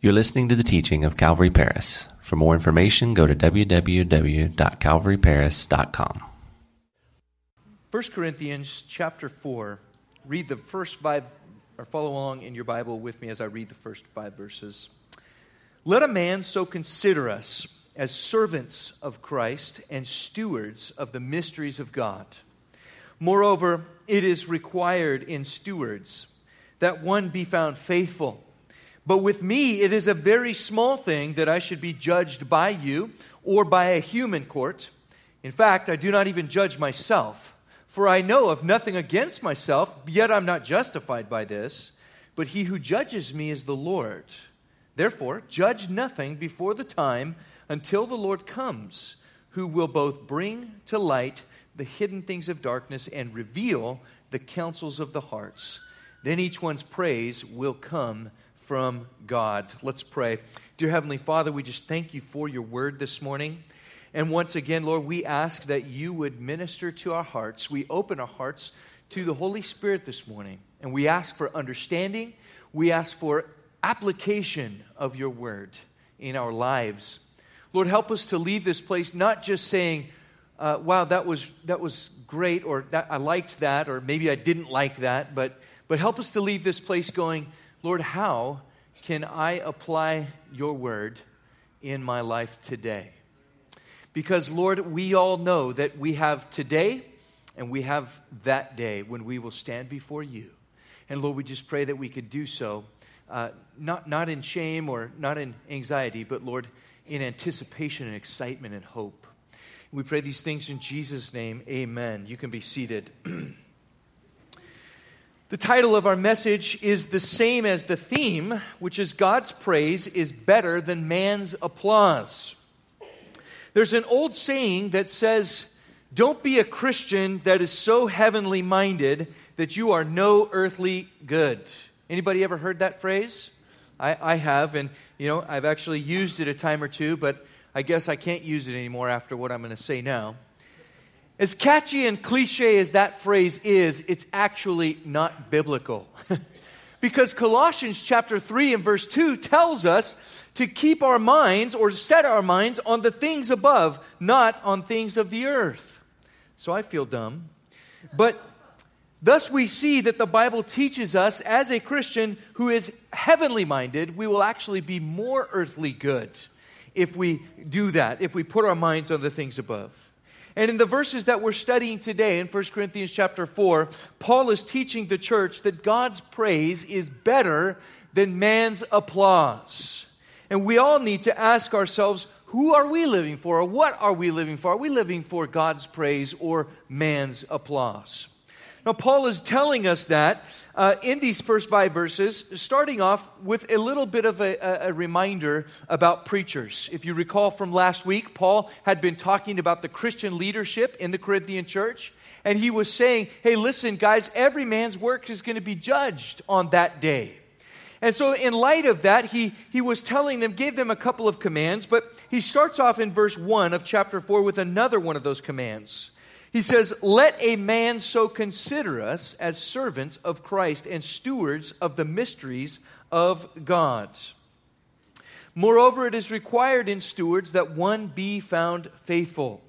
You're listening to the teaching of Calvary Paris. For more information, go to www.calvaryparis.com. 1 Corinthians chapter 4. Read the first five, or follow along in your Bible with me as I read the first five verses. Let a man so consider us as servants of Christ and stewards of the mysteries of God. Moreover, it is required in stewards that one be found faithful. But with me, it is a very small thing that I should be judged by you or by a human court. In fact, I do not even judge myself, for I know of nothing against myself, yet I'm not justified by this. But he who judges me is the Lord. Therefore, judge nothing before the time until the Lord comes, who will both bring to light the hidden things of darkness and reveal the counsels of the hearts. Then each one's praise will come from God. Let's pray. Dear Heavenly Father, we just thank you for your word this morning. And once again, Lord, we ask that you would minister to our hearts. We open our hearts to the Holy Spirit this morning. And we ask for understanding. We ask for application of your word in our lives. Lord, help us to leave this place not just saying, uh, wow, that was, that was great, or I liked that, or maybe I didn't like that, but, but help us to leave this place going, Lord, how can I apply your word in my life today? Because, Lord, we all know that we have today and we have that day when we will stand before you. And Lord, we just pray that we could do so, uh, not, not in shame or not in anxiety, but Lord, in anticipation and excitement and hope. We pray these things in Jesus' name. Amen. You can be seated. The title of our message is the same as the theme, which is God's praise is better than man's applause. There's an old saying that says, Don't be a Christian that is so heavenly minded that you are no earthly good. Anybody ever heard that phrase? I, I have, and you know, I've actually used it a time or two, but I guess I can't use it anymore after what I'm going to say now. As catchy and cliche as that phrase is, it's actually not biblical. because Colossians chapter 3 and verse 2 tells us to keep our minds or set our minds on the things above, not on things of the earth. So I feel dumb. But thus we see that the Bible teaches us as a Christian who is heavenly minded, we will actually be more earthly good if we do that, if we put our minds on the things above. And in the verses that we're studying today in 1 Corinthians chapter 4, Paul is teaching the church that God's praise is better than man's applause. And we all need to ask ourselves, who are we living for? Or what are we living for? Are we living for God's praise or man's applause? Now, Paul is telling us that uh, in these first five verses, starting off with a little bit of a, a, reminder about preachers. If you recall from last week, Paul had been talking about the Christian leadership in the Corinthian church. And he was saying, hey, listen, guys, every man's work is going to be judged on that day. And so, in light of that, he, he was telling them, gave them a couple of commands, but he starts off in verse 1 of chapter 4 with another one of those commands. He says, Let a man so consider us as servants of Christ and stewards of the mysteries of God. Moreover, it is required in stewards that one be found faithful.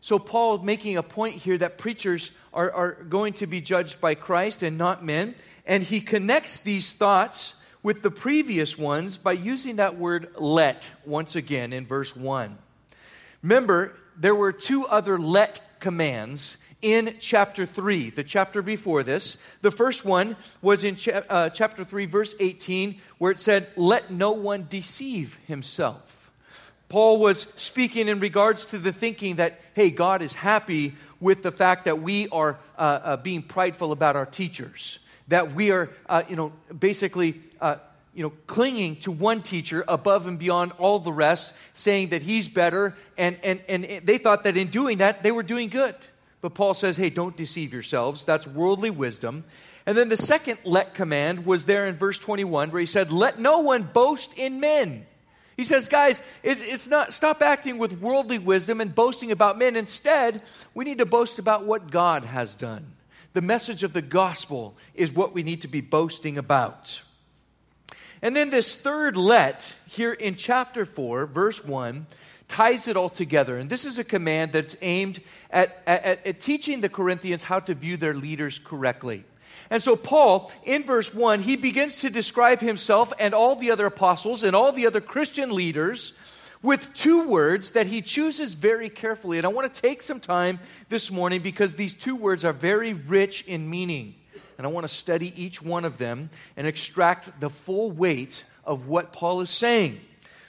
So, Paul making a point here that preachers are, are going to be judged by Christ and not men. And he connects these thoughts with the previous ones by using that word let once again in verse 1. Remember, there were two other let commands in chapter 3, the chapter before this. The first one was in cha- uh, chapter 3, verse 18, where it said, Let no one deceive himself. Paul was speaking in regards to the thinking that, hey, God is happy with the fact that we are uh, uh, being prideful about our teachers, that we are, uh, you know, basically uh, you know, clinging to one teacher above and beyond all the rest, saying that he's better. And, and, and they thought that in doing that, they were doing good. But Paul says, hey, don't deceive yourselves. That's worldly wisdom. And then the second let command was there in verse 21, where he said, let no one boast in men. He says, guys, it's, it's not, stop acting with worldly wisdom and boasting about men. Instead, we need to boast about what God has done. The message of the gospel is what we need to be boasting about. And then this third let here in chapter 4, verse 1, ties it all together. And this is a command that's aimed at, at, at, teaching the Corinthians how to view their leaders correctly. And so, Paul, in verse 1, he begins to describe himself and all the other apostles and all the other Christian leaders with two words that he chooses very carefully. And I want to take some time this morning because these two words are very rich in meaning. And I want to study each one of them and extract the full weight of what Paul is saying.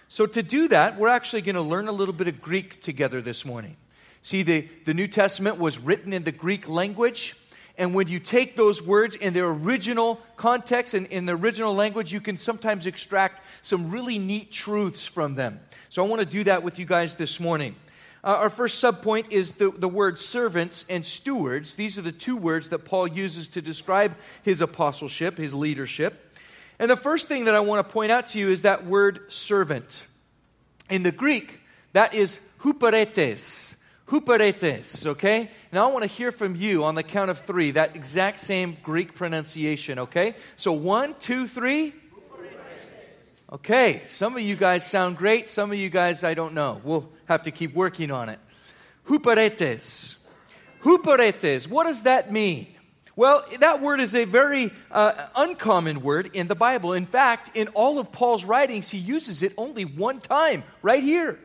So, to do that, we're actually going to learn a little bit of Greek together this morning. See, the, the New Testament was written in the Greek language. And when you take those words in their original context and in the original language, you can sometimes extract some really neat truths from them. So I want to do that with you guys this morning. Uh, our first subpoint is the, the word servants and stewards. These are the two words that Paul uses to describe his apostleship, his leadership. And the first thing that I want to point out to you is that word servant. In the Greek, that is huperetes. Huperetes, okay? Now I want to hear from you on the count of three, that exact same Greek pronunciation, okay? So one, two, three. Okay, some of you guys sound great, some of you guys I don't know. We'll have to keep working on it. Huperetes. Huperetes, what does that mean? Well, that word is a very uh, uncommon word in the Bible. In fact, in all of Paul's writings, he uses it only one time, right here.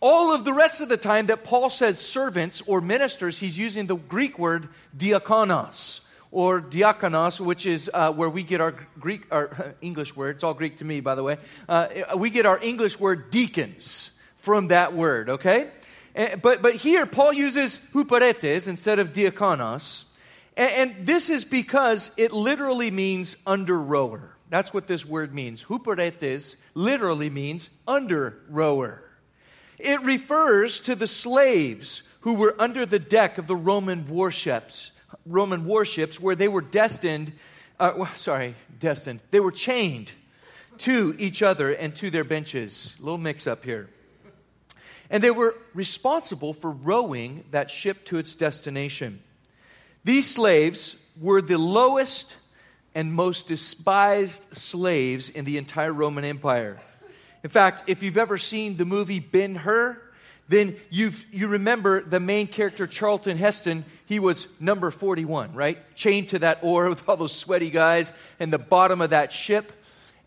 All of the rest of the time that Paul says servants or ministers, he's using the Greek word diakonos or diakonos, which is uh, where we get our Greek, our English word. It's all Greek to me, by the way. Uh, we get our English word deacons from that word, okay? But, but here, Paul uses huperetes instead of diakonos. And, and this is because it literally means under rower. That's what this word means. Huperetes literally means under rower. It refers to the slaves who were under the deck of the Roman warships, Roman warships, where they were destined, uh, sorry, destined, they were chained to each other and to their benches. A little mix up here. And they were responsible for rowing that ship to its destination. These slaves were the lowest and most despised slaves in the entire Roman Empire. In fact, if you've ever seen the movie Ben Hur, then you you remember the main character, Charlton Heston. He was number 41, right? Chained to that oar with all those sweaty guys and the bottom of that ship.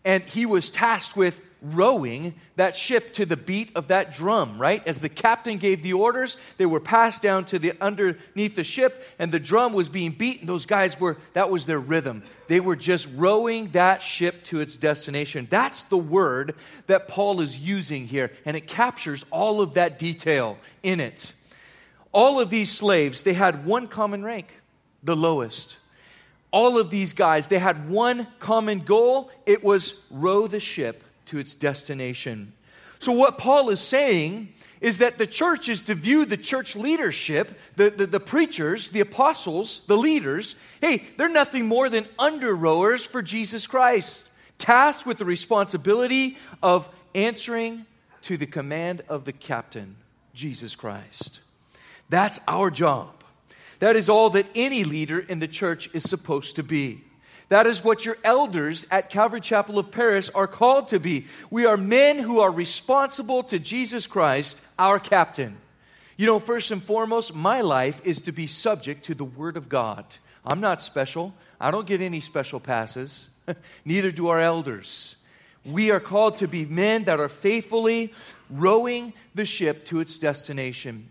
And he was tasked with rowing that ship to the beat of that drum, right? As the captain gave the orders, they were passed down to the underneath the ship, and the drum was being beaten. Those guys were, that was their rhythm. They were just rowing that ship to its destination. That's the word that Paul is using here, and it captures all of that detail in it. All of these slaves, they had one common rank, the lowest all of these guys, they had one common goal. It was row the ship to its destination. So, what Paul is saying is that the church is to view the church leadership, the, the, the, preachers, the apostles, the leaders, hey, they're nothing more than under rowers for Jesus Christ, tasked with the responsibility of answering to the command of the captain, Jesus Christ. That's our job. That is all that any leader in the church is supposed to be. That is what your elders at Calvary Chapel of Paris are called to be. We are men who are responsible to Jesus Christ, our captain. You know, first and foremost, my life is to be subject to the Word of God. I'm not special, I don't get any special passes, neither do our elders. We are called to be men that are faithfully rowing the ship to its destination.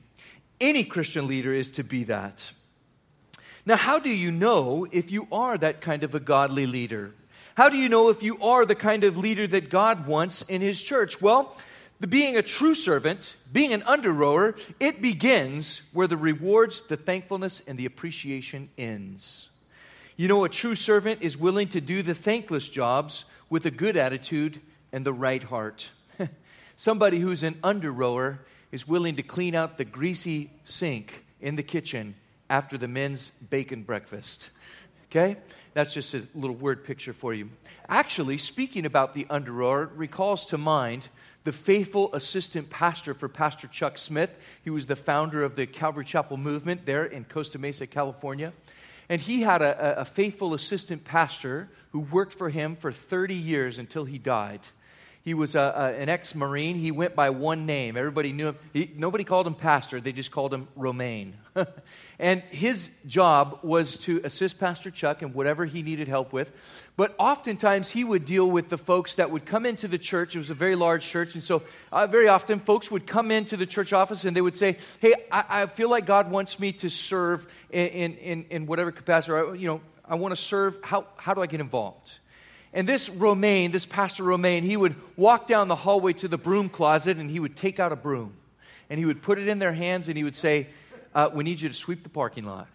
Any Christian leader is to be that. Now, how do you know if you are that kind of a godly leader? How do you know if you are the kind of leader that God wants in His church? Well, the being a true servant, being an under rower, it begins where the rewards, the thankfulness, and the appreciation ends. You know, a true servant is willing to do the thankless jobs with a good attitude and the right heart. Somebody who's an under rower is willing to clean out the greasy sink in the kitchen after the men's bacon breakfast. Okay? That's just a little word picture for you. Actually, speaking about the under recalls to mind the faithful assistant pastor for Pastor Chuck Smith. He was the founder of the Calvary Chapel movement there in Costa Mesa, California. And he had a, a faithful assistant pastor who worked for him for 30 years until he died. He was a, a, an ex Marine. He went by one name. Everybody knew him. He, nobody called him pastor, they just called him Romaine. and his job was to assist Pastor Chuck in whatever he needed help with. But oftentimes he would deal with the folks that would come into the church. It was a very large church. And so uh, very often folks would come into the church office and they would say, Hey, I, I feel like God wants me to serve in, in, in whatever capacity. Or, you know, I want to serve. How, how do I get involved? And this Romaine, this Pastor Romaine, he would walk down the hallway to the broom closet and he would take out a broom and he would put it in their hands and he would say, uh, We need you to sweep the parking lot.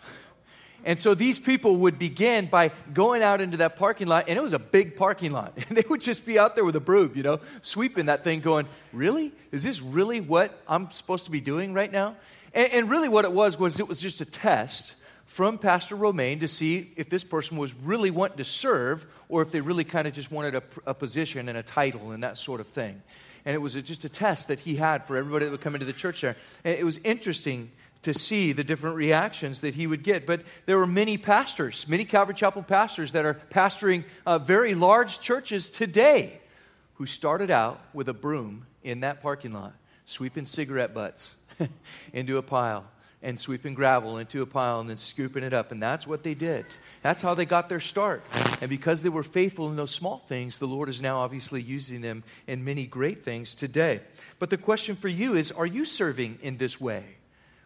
And so these people would begin by going out into that parking lot, and it was a big parking lot. And they would just be out there with a broom, you know, sweeping that thing, going, Really? Is this really what I'm supposed to be doing right now? And, and really, what it was, was it was just a test from Pastor Romaine to see if this person was really wanting to serve or if they really kind of just wanted a, a, position and a title and that sort of thing. And it was just a test that he had for everybody that would come into the church there. And it was interesting to see the different reactions that he would get. But there were many pastors, many Calvary Chapel pastors that are pastoring uh, very large churches today who started out with a broom in that parking lot, sweeping cigarette butts into a pile and sweeping gravel into a pile and then scooping it up. And that's what they did. That's how they got their start. And because they were faithful in those small things, the Lord is now obviously using them in many great things today. But the question for you is are you serving in this way?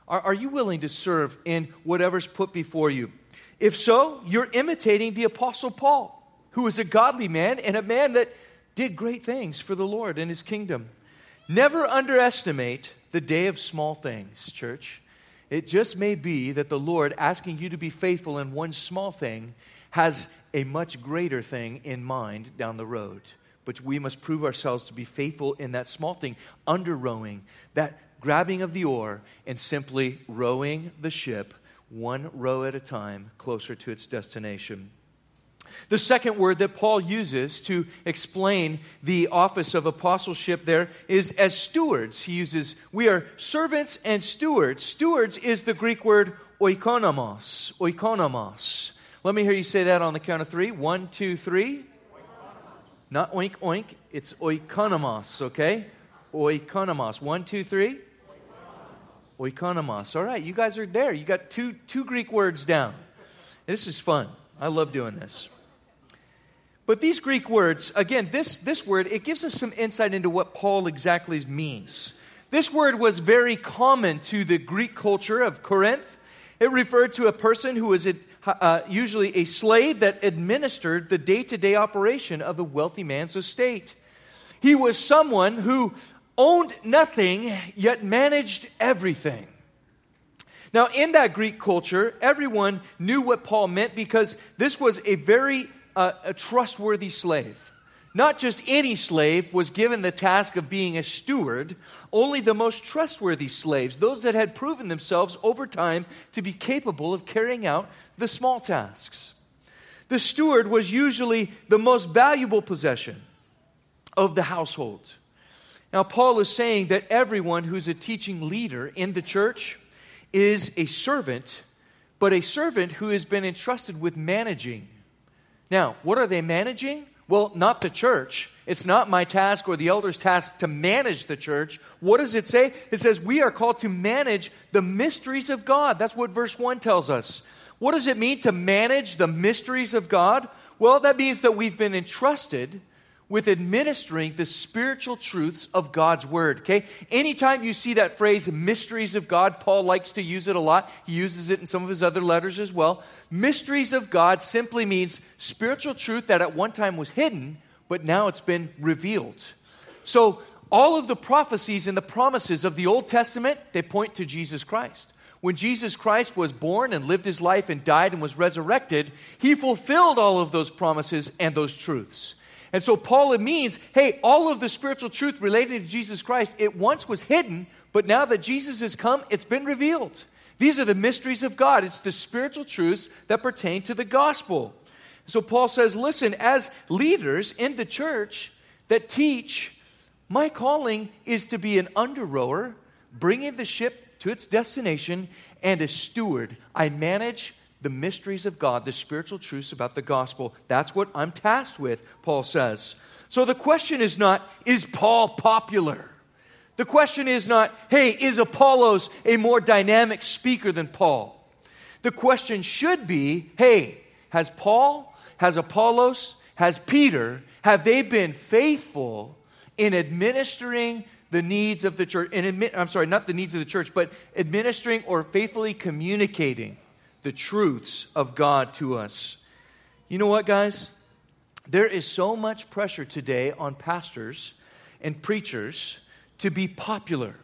Are, are you willing to serve in whatever's put before you? If so, you're imitating the Apostle Paul, who was a godly man and a man that did great things for the Lord and his kingdom. Never underestimate the day of small things, church. It just may be that the Lord, asking you to be faithful in one small thing, has a much greater thing in mind down the road. But we must prove ourselves to be faithful in that small thing, under rowing, that grabbing of the oar, and simply rowing the ship one row at a time closer to its destination. The second word that Paul uses to explain the office of apostleship there is as stewards. He uses, we are servants and stewards. Stewards is the Greek word oikonomos. Oikonomos. Let me hear you say that on the count of three. One, two, three. Not oink oink, it's oikonomos, okay? Oikonomos. One, two, three. Oikonomos. All right, you guys are there. You got two, two Greek words down. This is fun. I love doing this. But these Greek words, again, this, this word, it gives us some insight into what Paul exactly means. This word was very common to the Greek culture of Corinth. It referred to a person who was uh, usually a slave that administered the day to day operation of a wealthy man's estate. He was someone who owned nothing yet managed everything. Now, in that Greek culture, everyone knew what Paul meant because this was a very a, a trustworthy slave. Not just any slave was given the task of being a steward, only the most trustworthy slaves, those that had proven themselves over time to be capable of carrying out the small tasks. The steward was usually the most valuable possession of the household. Now, Paul is saying that everyone who's a teaching leader in the church is a servant, but a servant who has been entrusted with managing now, what are they managing? Well, not the church. It's not my task or the elder's task to manage the church. What does it say? It says we are called to manage the mysteries of God. That's what verse 1 tells us. What does it mean to manage the mysteries of God? Well, that means that we've been entrusted with administering the spiritual truths of God's word. Okay? Anytime you see that phrase, mysteries of God, Paul likes to use it a lot. He uses it in some of his other letters as well. Mysteries of God simply means spiritual truth that at one time was hidden, but now it's been revealed. So, all of the prophecies and the promises of the Old Testament, they point to Jesus Christ. When Jesus Christ was born and lived his life and died and was resurrected, he fulfilled all of those promises and those truths. And so Paul it means, hey, all of the spiritual truth related to Jesus Christ, it once was hidden, but now that Jesus has come, it's been revealed. These are the mysteries of God. It's the spiritual truths that pertain to the gospel. So Paul says, listen, as leaders in the church that teach, my calling is to be an under rower, bringing the ship to its destination, and a steward. I manage the mysteries of God, the spiritual truths about the gospel. That's what I'm tasked with, Paul says. So the question is not, is Paul popular? The question is not, hey, is Apollos a more dynamic speaker than Paul? The question should be, hey, has Paul, has Apollos, has Peter, have they been faithful in administering the needs of the church? In admit, I'm sorry, not the needs of the church, but administering or faithfully communicating the truths of God to us. You know what, guys? There is so much pressure today on pastors and preachers to be popular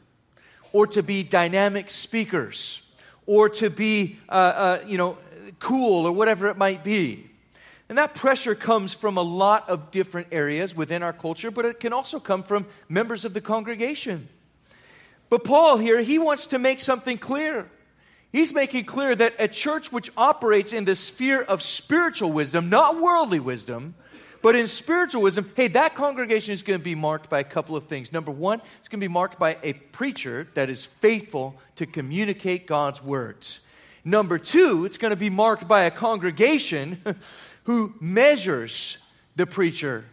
or to be dynamic speakers or to be, uh, uh, you know, cool or whatever it might be. And that pressure comes from a lot of different areas within our culture, but it can also come from members of the congregation. But Paul here, he wants to make something clear. He's making clear that a church which operates in the sphere of spiritual wisdom, not worldly wisdom, but in spiritual wisdom, hey, that congregation is going to be marked by a couple of things. Number one, it's going to be marked by a preacher that is faithful to communicate God's words. Number two, it's going to be marked by a congregation who measures the preacher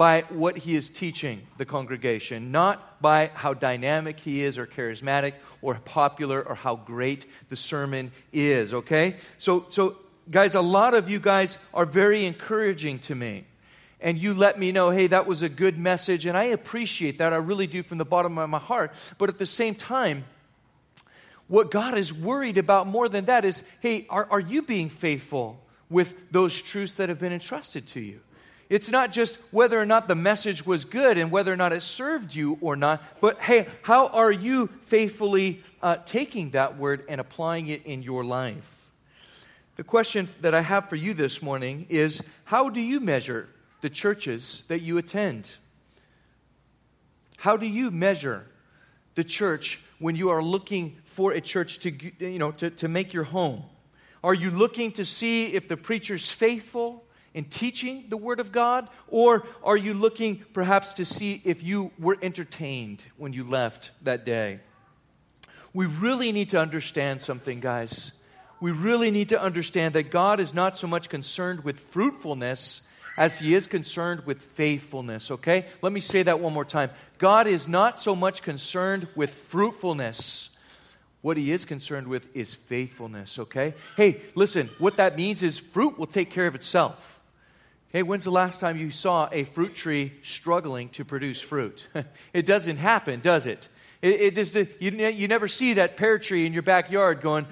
by what he is teaching the congregation, not by how dynamic he is or charismatic or popular or how great the sermon is, okay? So, so guys, a lot of you guys are very encouraging to me and you let me know, hey, that was a good message, and I appreciate that. I really do from the bottom of my heart. But at the same time, what God is worried about more than that is, hey, are, are you being faithful with those truths that have been entrusted to you? It's not just whether or not the message was good and whether or not it served you or not, but hey, how are you faithfully uh, taking that word and applying it in your life? The question that I have for you this morning is how do you measure the churches that you attend? How do you measure the church when you are looking for a church to, you know, to, to make your home? Are you looking to see if the preacher's faithful in teaching the Word of God? Or are you looking perhaps to see if you were entertained when you left that day? We really need to understand something, guys. We really need to understand that God is not so much concerned with fruitfulness as he is concerned with faithfulness, okay? Let me say that one more time. God is not so much concerned with fruitfulness. What he is concerned with is faithfulness, okay? Hey, listen, what that means is fruit will take care of itself. Hey, when's the last time you saw a fruit tree struggling to produce fruit? it doesn't happen, does it? It, it just, you, you never see that pear tree in your backyard going,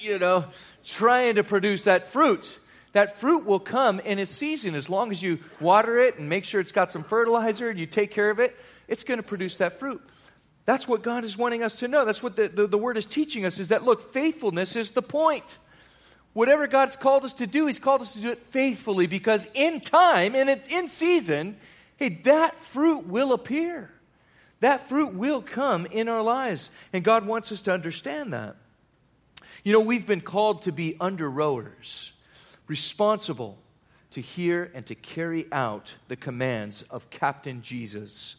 you know, trying to produce that fruit. That fruit will come in its season. As long as you water it and make sure it's got some fertilizer and you take care of it it's going to produce that fruit. That's what god is wanting us to know. That's what the, the, the word is teaching us is that look faithfulness is the point whatever god's called us to do he's called us to do it faithfully because in time and it's in season hey that fruit will appear that fruit will come in our lives and god wants us to understand that you know we've been called to be under rowers responsible to hear and to carry out the commands of Captain Jesus.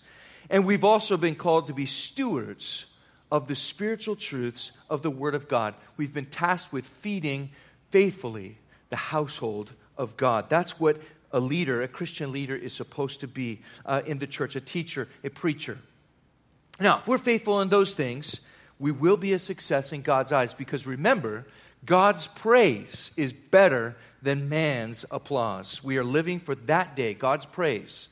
And we've also been called to be stewards of the spiritual truths of the Word of God. We've been tasked with feeding faithfully the household of God. That's what a leader, a Christian leader, is supposed to be uh, in the church a teacher, a preacher. Now, if we're faithful in those things, we will be a success in God's eyes because remember, God's praise is better than man's applause. We are living for that day, God's praise,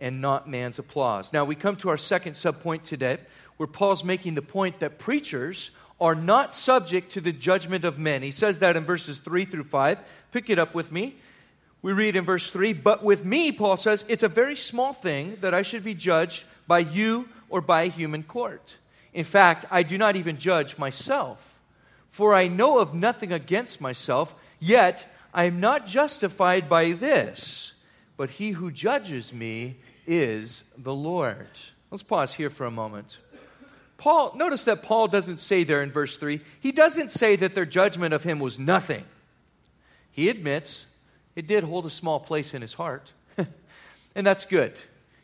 and not man's applause. Now, we come to our second subpoint today, where Paul's making the point that preachers are not subject to the judgment of men. He says that in verses 3 through 5. Pick it up with me. We read in verse 3 But with me, Paul says, it's a very small thing that I should be judged by you or by a human court. In fact, I do not even judge myself. For I know of nothing against myself, yet I am not justified by this, but he who judges me is the Lord. Let's pause here for a moment. Paul, notice that Paul doesn't say there in verse 3, he doesn't say that their judgment of him was nothing. He admits it did hold a small place in his heart. and that's good.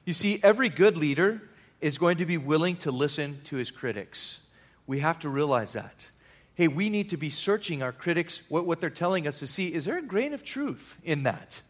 You see, every good leader is going to be willing to listen to his critics. We have to realize that. hey, we need to be searching our critics, what, what they're telling us to see. Is there a grain of truth in that?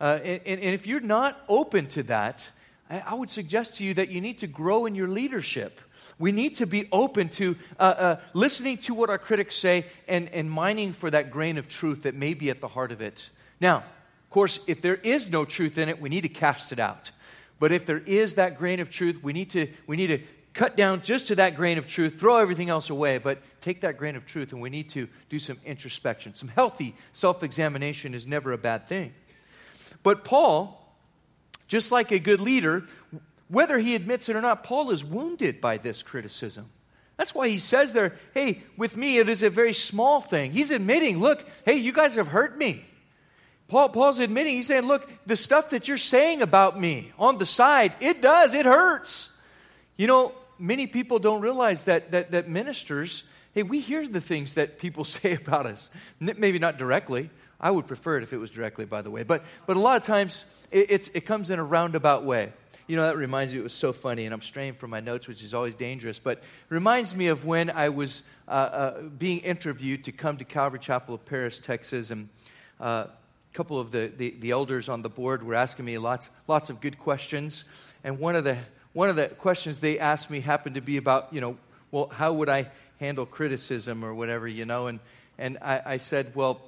Uh, and, and, if you're not open to that, I, I, would suggest to you that you need to grow in your leadership. We need to be open to uh, uh, listening to what our critics say and, and mining for that grain of truth that may be at the heart of it. Now, of course, if there is no truth in it, we need to cast it out. But if there is that grain of truth, we need to, we need to cut down just to that grain of truth, throw everything else away, but take that grain of truth and we need to do some introspection. Some healthy self examination is never a bad thing. But Paul, just like a good leader, whether he admits it or not, Paul is wounded by this criticism. That's why he says there, hey, with me it is a very small thing. He's admitting, look, hey, you guys have hurt me. Paul, Paul's admitting, he's saying, look, the stuff that you're saying about me on the side, it does, it hurts. You know, many people don't realize that, that, that ministers, hey, we hear the things that people say about us. Maybe not directly. I would prefer it if it was directly, by the way. But, but a lot of times, it, it comes in a roundabout way. You know, that reminds me, it was so funny, and I'm straying from my notes, which is always dangerous, but reminds me of when I was uh, uh, being interviewed to come to Calvary Chapel of Paris, Texas, and uh, a couple of the, the, the, elders on the board were asking me lots, lots of good questions. And one of, the, one of the questions they asked me happened to be about, you know, well, how would I handle criticism or whatever, you know? And, and I, I said, well,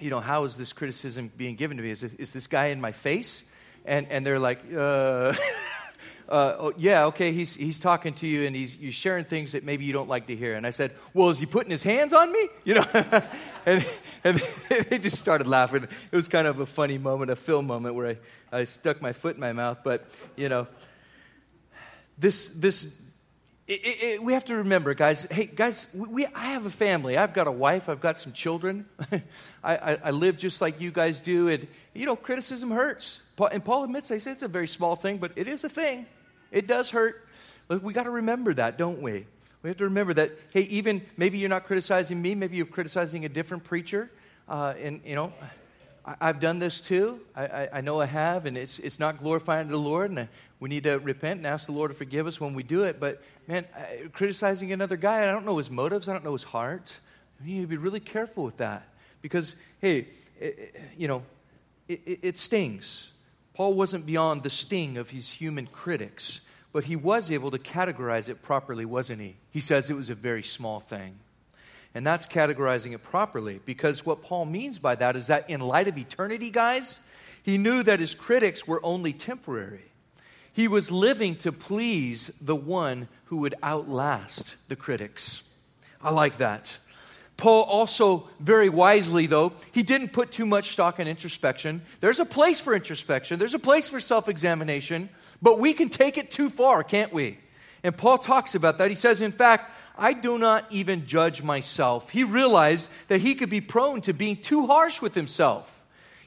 you know, how is this criticism being given to me? Is, it, is this guy in my face? And, and they're like, uh, uh, oh, yeah, okay, he's, he's talking to you and he's, he's sharing things that maybe you don't like to hear. And I said, well, is he putting his hands on me? You know, and, and they just started laughing. It was kind of a funny moment, a film moment where I, I stuck my foot in my mouth. But, you know, this, this it, it, we have to remember, guys. Hey, guys, we, we, I have a family. I've got a wife. I've got some children. I, I, I, live just like you guys do. And, you know, criticism hurts. And Paul admits, they say it's a very small thing, but it is a thing. It does hurt. We got to remember that, don't we? We have to remember that, hey, even maybe you're not criticizing me, maybe you're criticizing a different preacher. Uh, and, you know, I, have done this too. I, I, I, know I have, and it's, it's not glorifying the Lord. And we need to repent and ask the Lord to forgive us when we do it. But man, criticizing another guy, I don't know his motives, I don't know his heart. You need to be really careful with that because, hey, it, you know, it, it stings. Paul wasn't beyond the sting of his human critics, but he was able to categorize it properly, wasn't he? He says it was a very small thing. And that's categorizing it properly because what Paul means by that is that in light of eternity, guys, he knew that his critics were only temporary. He was living to please the one who would outlast the critics. I like that. Paul also, very wisely, though, he didn't put too much stock in introspection. There's a place for introspection, there's a place for self examination, but we can take it too far, can't we? And Paul talks about that. He says, in fact, I do not even judge myself. He realized that he could be prone to being too harsh with himself.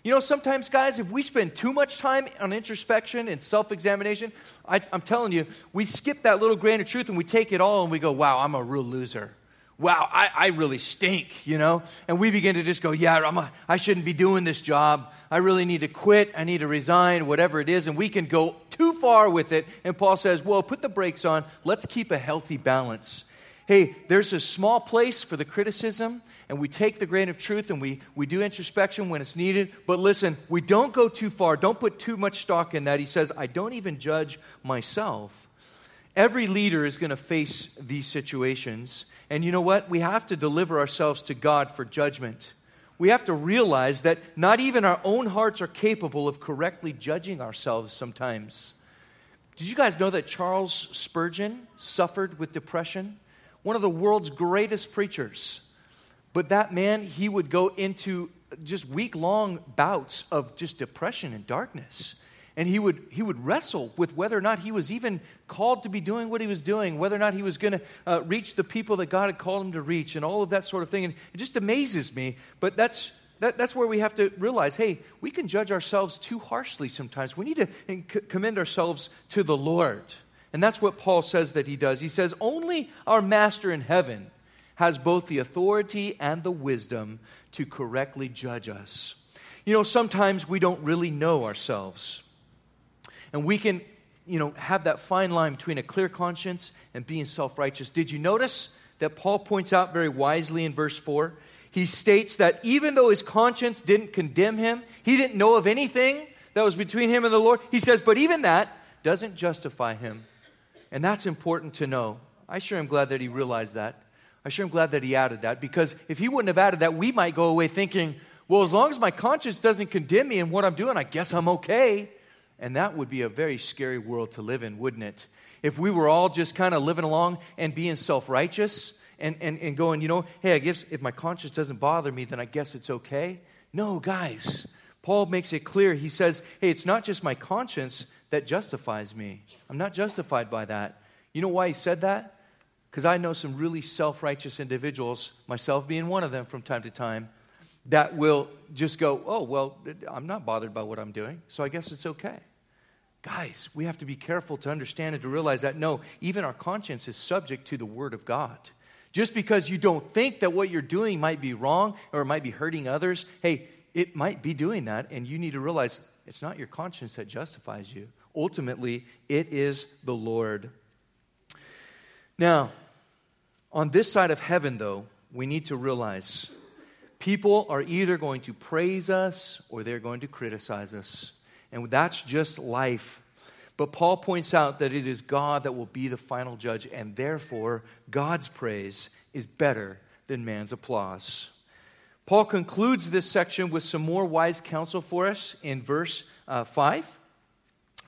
You know, sometimes, guys, if we spend too much time on introspection and self examination, I'm telling you, we skip that little grain of truth and we take it all and we go, wow, I'm a real loser. Wow, I, I really stink, you know? And we begin to just go, yeah, I'm a, I shouldn't be doing this job. I really need to quit. I need to resign, whatever it is. And we can go too far with it. And Paul says, well, put the brakes on. Let's keep a healthy balance. Hey, there's a small place for the criticism and we take the grain of truth and we, we do introspection when it's needed. But listen, we don't go too far. Don't put too much stock in that. He says, I don't even judge myself. Every leader is going to face these situations. And you know what? We have to deliver ourselves to God for judgment. We have to realize that not even our own hearts are capable of correctly judging ourselves sometimes. Did you guys know that Charles Spurgeon suffered with depression? One of the world's greatest preachers. But that man, he would go into just week long bouts of just depression and darkness. And he would, he would wrestle with whether or not he was even called to be doing what he was doing, whether or not he was going to uh, reach the people that God had called him to reach, and all of that sort of thing. And it just amazes me. But that's, that, that's where we have to realize hey, we can judge ourselves too harshly sometimes. We need to commend ourselves to the Lord. And that's what Paul says that he does. He says, Only our Master in heaven has both the authority and the wisdom to correctly judge us. You know, sometimes we don't really know ourselves. And we can, you know, have that fine line between a clear conscience and being self righteous. Did you notice that Paul points out very wisely in verse 4. He states that even though his conscience didn't condemn him, he didn't know of anything that was between him and the Lord. He says, but even that doesn't justify him. And that's important to know. I sure am glad that he realized that. I sure am glad that he added that because if he wouldn't have added that, we might go away thinking, well, as long as my conscience doesn't condemn me in what I'm doing, I guess I'm okay. And that would be a very scary world to live in, wouldn't it? If we were all just kind of living along and being self righteous and, and, and going, you know, hey, I guess if my conscience doesn't bother me, then I guess it's okay. No, guys. Paul makes it clear. He says, hey, it's not just my conscience that justifies me. I'm not justified by that. You know why he said that? Because I know some really self righteous individuals, myself being one of them from time to time, that will just go, oh, well, I'm not bothered by what I'm doing, so I guess it's okay. Guys, we have to be careful to understand and to realize that no, even our conscience is subject to the Word of God. Just because you don't think that what you're doing might be wrong or it might be hurting others, hey, it might be doing that, and you need to realize it's not your conscience that justifies you. Ultimately, it is the Lord. Now, on this side of heaven, though, we need to realize People are either going to praise us or they're going to criticize us. And that's just life. But Paul points out that it is God that will be the final judge, and therefore, God's praise is better than man's applause. Paul concludes this section with some more wise counsel for us in verse uh, 5.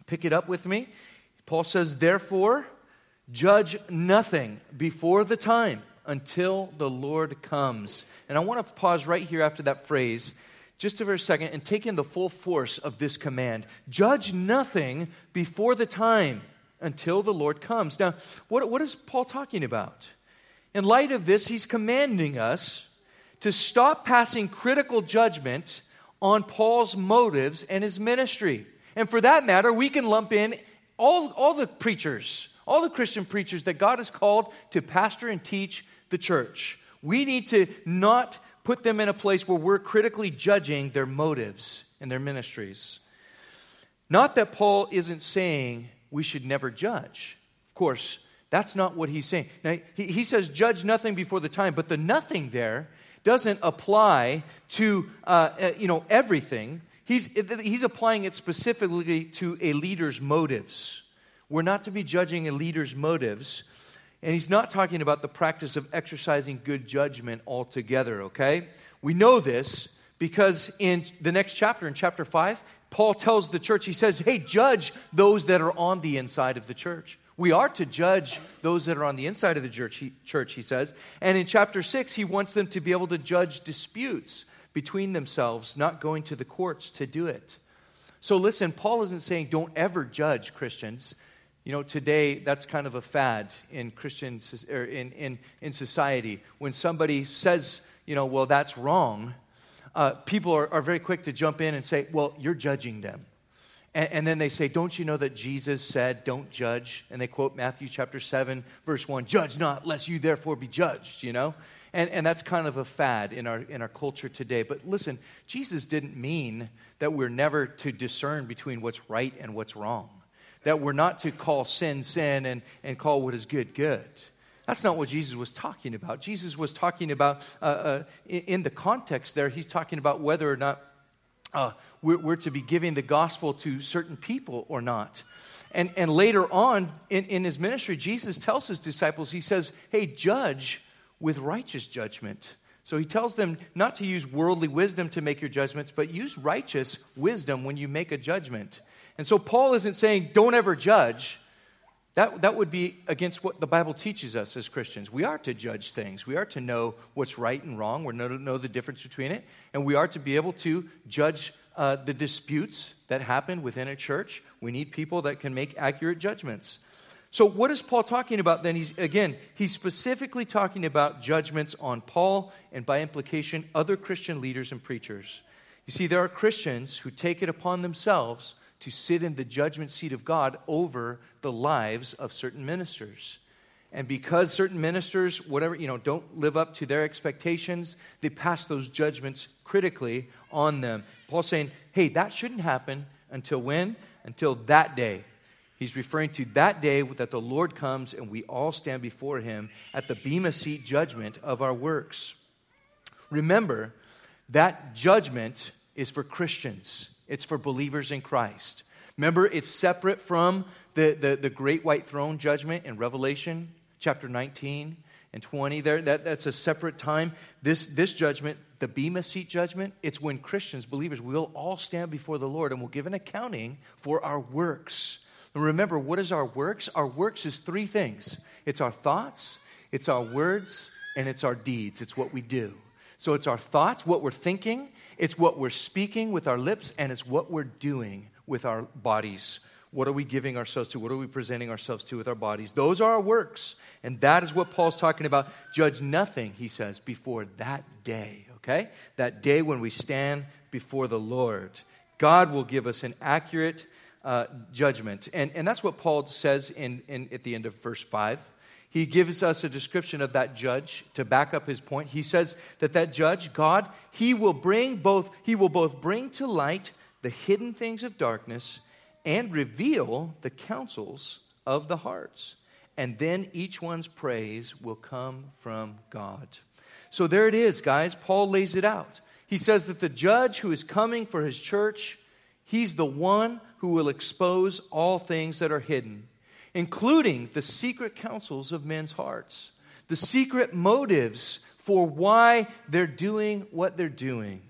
Pick it up with me. Paul says, Therefore, judge nothing before the time until the Lord comes and I want to pause right here after that phrase just for a second and take in the full force of this command judge nothing before the time until the Lord comes. Now, what, what is Paul talking about? In light of this, he's commanding us to stop passing critical judgment on Paul's motives and his ministry. And for that matter, we can lump in all, all the preachers, all the Christian preachers that God has called to pastor and teach the church. We need to not put them in a place where we're critically judging their motives and their ministries. Not that Paul isn't saying we should never judge. Of course, that's not what he's saying. Now, he, he says, judge nothing before the time, but the nothing there doesn't apply to uh, uh, you know, everything. He's, he's applying it specifically to a leader's motives. We're not to be judging a leader's motives and he's not talking about the practice of exercising good judgment altogether, okay? We know this because in the next chapter, in chapter 5, Paul tells the church, he says, hey, judge those that are on the inside of the church. We are to judge those that are on the inside of the church he, church, he says. And in chapter 6, he wants them to be able to judge disputes between themselves, not going to the courts to do it. So listen, Paul isn't saying don't ever judge Christians. You know, today that's kind of a fad in Christian in, in, in society. When somebody says, you know, well, that's wrong, uh, people are, are very quick to jump in and say, well, you're judging them. And, and, then they say, don't you know that Jesus said, don't judge? And they quote Matthew chapter 7, verse 1, judge not, lest you therefore be judged, you know? And, and that's kind of a fad in our, in our culture today. But listen, Jesus didn't mean that we're never to discern between what's right and what's wrong that we're not to call sin sin and, and call what is good good. That's not what Jesus was talking about. Jesus was talking about, uh, uh, in the context there, he's talking about whether or not uh, we're, we're, to be giving the gospel to certain people or not. And, and later on in, in his ministry, Jesus tells his disciples, he says, hey, judge with righteous judgment. So he tells them not to use worldly wisdom to make your judgments, but use righteous wisdom when you make a judgment. And so Paul isn't saying, don't ever judge. That, that would be against what the Bible teaches us as Christians. We are to judge things. We are to know what's right and wrong. We're to know the difference between it. And we are to be able to judge uh, the disputes that happen within a church. We need people that can make accurate judgments. So, what is Paul talking about then? He's, again, he's specifically talking about judgments on Paul and by implication, other Christian leaders and preachers. You see, there are Christians who take it upon themselves to sit in the judgment seat of God over the lives of certain ministers. And because certain ministers, whatever, you know, don't live up to their expectations, they pass those judgments critically on them. Paul's saying, hey, that shouldn't happen until when? Until that day. He's referring to that day that the Lord comes and we all stand before him at the Bema Seat judgment of our works. Remember, that judgment is for Christians, it's for believers in Christ. Remember, it's separate from the, the, the great white throne judgment in Revelation chapter 19 and 20. There, that, that's a separate time. This, this judgment, the Bema Seat judgment, it's when Christians, believers, will all stand before the Lord and will give an accounting for our works. And remember, what is our works? Our works is three things it's our thoughts, it's our words, and it's our deeds. It's what we do. So it's our thoughts, what we're thinking, it's what we're speaking with our lips, and it's what we're doing with our bodies. What are we giving ourselves to? What are we presenting ourselves to with our bodies? Those are our works. And that is what Paul's talking about. Judge nothing, he says, before that day, okay? That day when we stand before the Lord. God will give us an accurate uh, judgment. And, and that's what Paul says in, in, at the end of verse 5. He gives us a description of that judge to back up his point. He says that that judge, God, he will bring both, he will both bring to light the hidden things of darkness and reveal the counsels of the hearts. And then each one's praise will come from God. So there it is, guys. Paul lays it out. He says that the judge who is coming for his church, he's the one who will expose all things that are hidden, including the secret counsels of men's hearts, the secret motives for why they're doing what they're doing.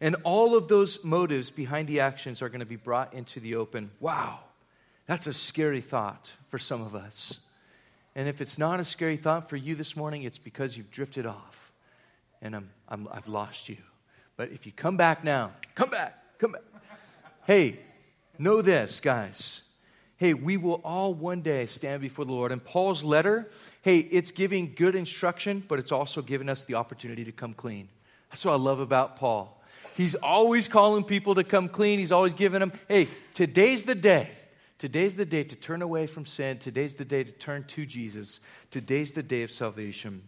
And all of those motives behind the actions are going to be brought into the open. Wow, that's a scary thought for some of us. And if it's not a scary thought for you this morning, it's because you've drifted off and I'm, I'm, I've lost you. But if you come back now, come back, come back. Hey, know this, guys. Hey, we will all one day stand before the Lord. And Paul's letter, hey, it's giving good instruction, but it's also giving us the opportunity to come clean. That's what I love about Paul. He's always calling people to come clean. He's always giving them, hey, today's the day. Today's the day to turn away from sin. Today's the day to turn to Jesus. Today's the day of salvation.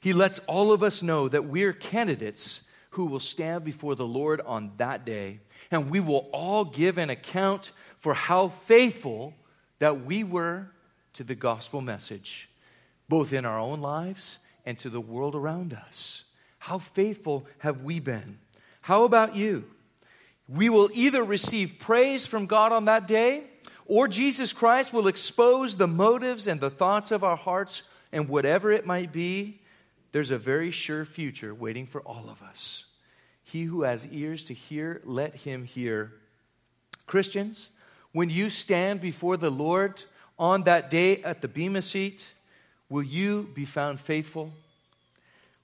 He lets all of us know that we're candidates who will stand before the Lord on that day, and we will all give an account for how faithful that we were to the gospel message, both in our own lives and to the world around us. How faithful have we been? How about you? We will either receive praise from God on that day, or Jesus Christ will expose the motives and the thoughts of our hearts, and whatever it might be, there's a very sure future waiting for all of us. He who has ears to hear, let him hear. Christians, when you stand before the Lord on that day at the Bema seat, will you be found faithful?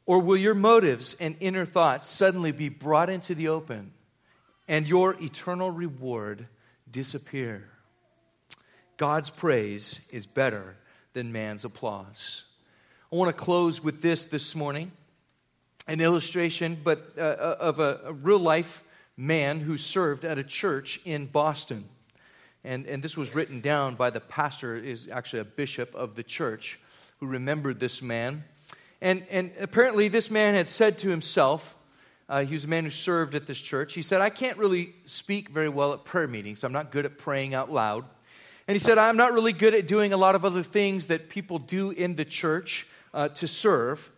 Or will your motives and inner thoughts suddenly be brought into the open and your eternal reward disappear? God's praise is better than man's applause. I want to close with this this morning an illustration, but uh, uh of a, a real life man who served at a church in Boston. And, and this was written down by the pastor, is actually a bishop of the church, who remembered this man. And, and apparently, this man had said to himself, uh, he was a man who served at this church. He said, I can't really speak very well at prayer meetings. I'm not good at praying out loud. And he said, I'm not really good at doing a lot of other things that people do in the church uh, to serve.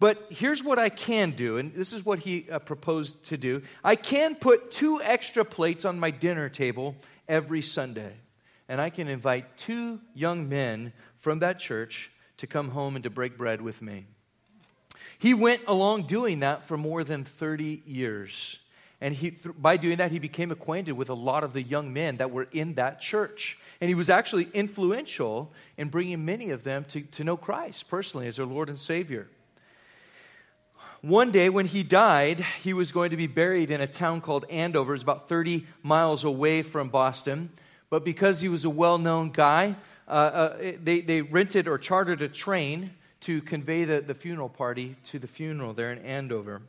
But here's what I can do, and this is what he uh, proposed to do I can put two extra plates on my dinner table every Sunday. And I can invite two young men from that church to come home and to break bread with me. He went along doing that for more than 30 years. And he, by doing that, he became acquainted with a lot of the young men that were in that church. And he was actually influential in bringing many of them to, to know Christ personally as their Lord and Savior. One day, when he died, he was going to be buried in a town called Andover. It's about 30 miles away from Boston. But because he was a well known guy, uh, uh, they, they rented or chartered a train to convey the, the funeral party to the funeral there in Andover.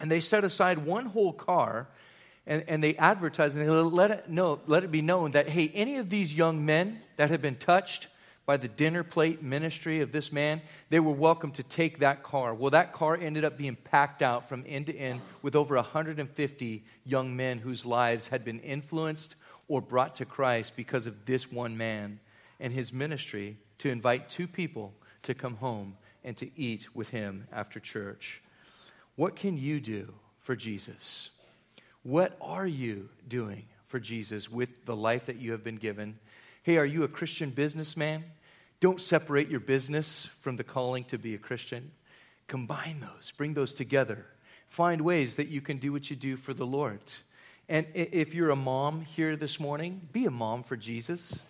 And they set aside one whole car and, and they advertised and they let it, know, let it be known that, hey, any of these young men that had been touched by the dinner plate ministry of this man, they were welcome to take that car. Well, that car ended up being packed out from end to end with over 150 young men whose lives had been influenced or brought to Christ because of this one man and his ministry to invite two people to come home and to eat with him after church. What can you do for Jesus? What are you doing for Jesus with the life that you have been given? Hey, are you a Christian businessman? Don't separate your business from the calling to be a Christian. Combine those, bring those together. Find ways that you can do what you do for the Lord. And if you're a mom here this morning, be a mom for Jesus.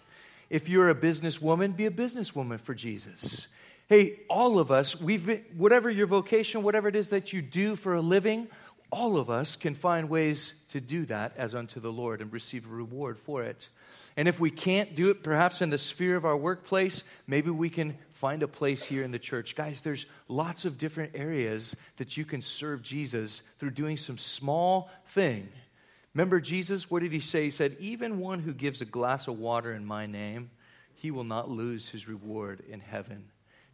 If you're a businesswoman, be a businesswoman for Jesus. Hey, all of us, we've been, whatever your vocation, whatever it is that you do for a living, all of us can find ways to do that as unto the Lord and receive a reward for it. And if we can't do it perhaps in the sphere of our workplace, maybe we can find a place here in the church. Guys, there's lots of different areas that you can serve Jesus through doing some small thing. Remember Jesus, what did he say? He said, Even one who gives a glass of water in my name, he will not lose his reward in heaven.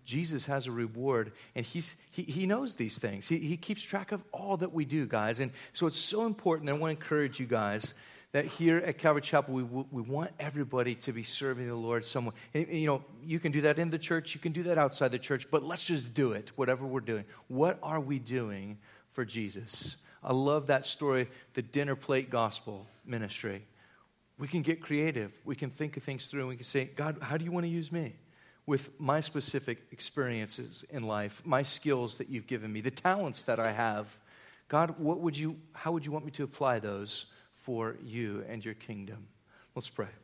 Jesus has a reward, and he's, he, he knows these things. He, he keeps track of all that we do, guys. And so it's so important. I want to encourage you guys that here at Calvary Chapel, we, we want everybody to be serving the Lord somewhere. And, you know, you can do that in the church, you can do that outside the church, but let's just do it, whatever we're doing. What are we doing for Jesus? I love that story, the dinner plate gospel ministry. We can get creative. We can think of things through, and we can say, God, how do you want to use me? With my specific experiences in life, my skills that you've given me, the talents that I have. God, what would you, how would you want me to apply those? For you and your kingdom. Let's pray.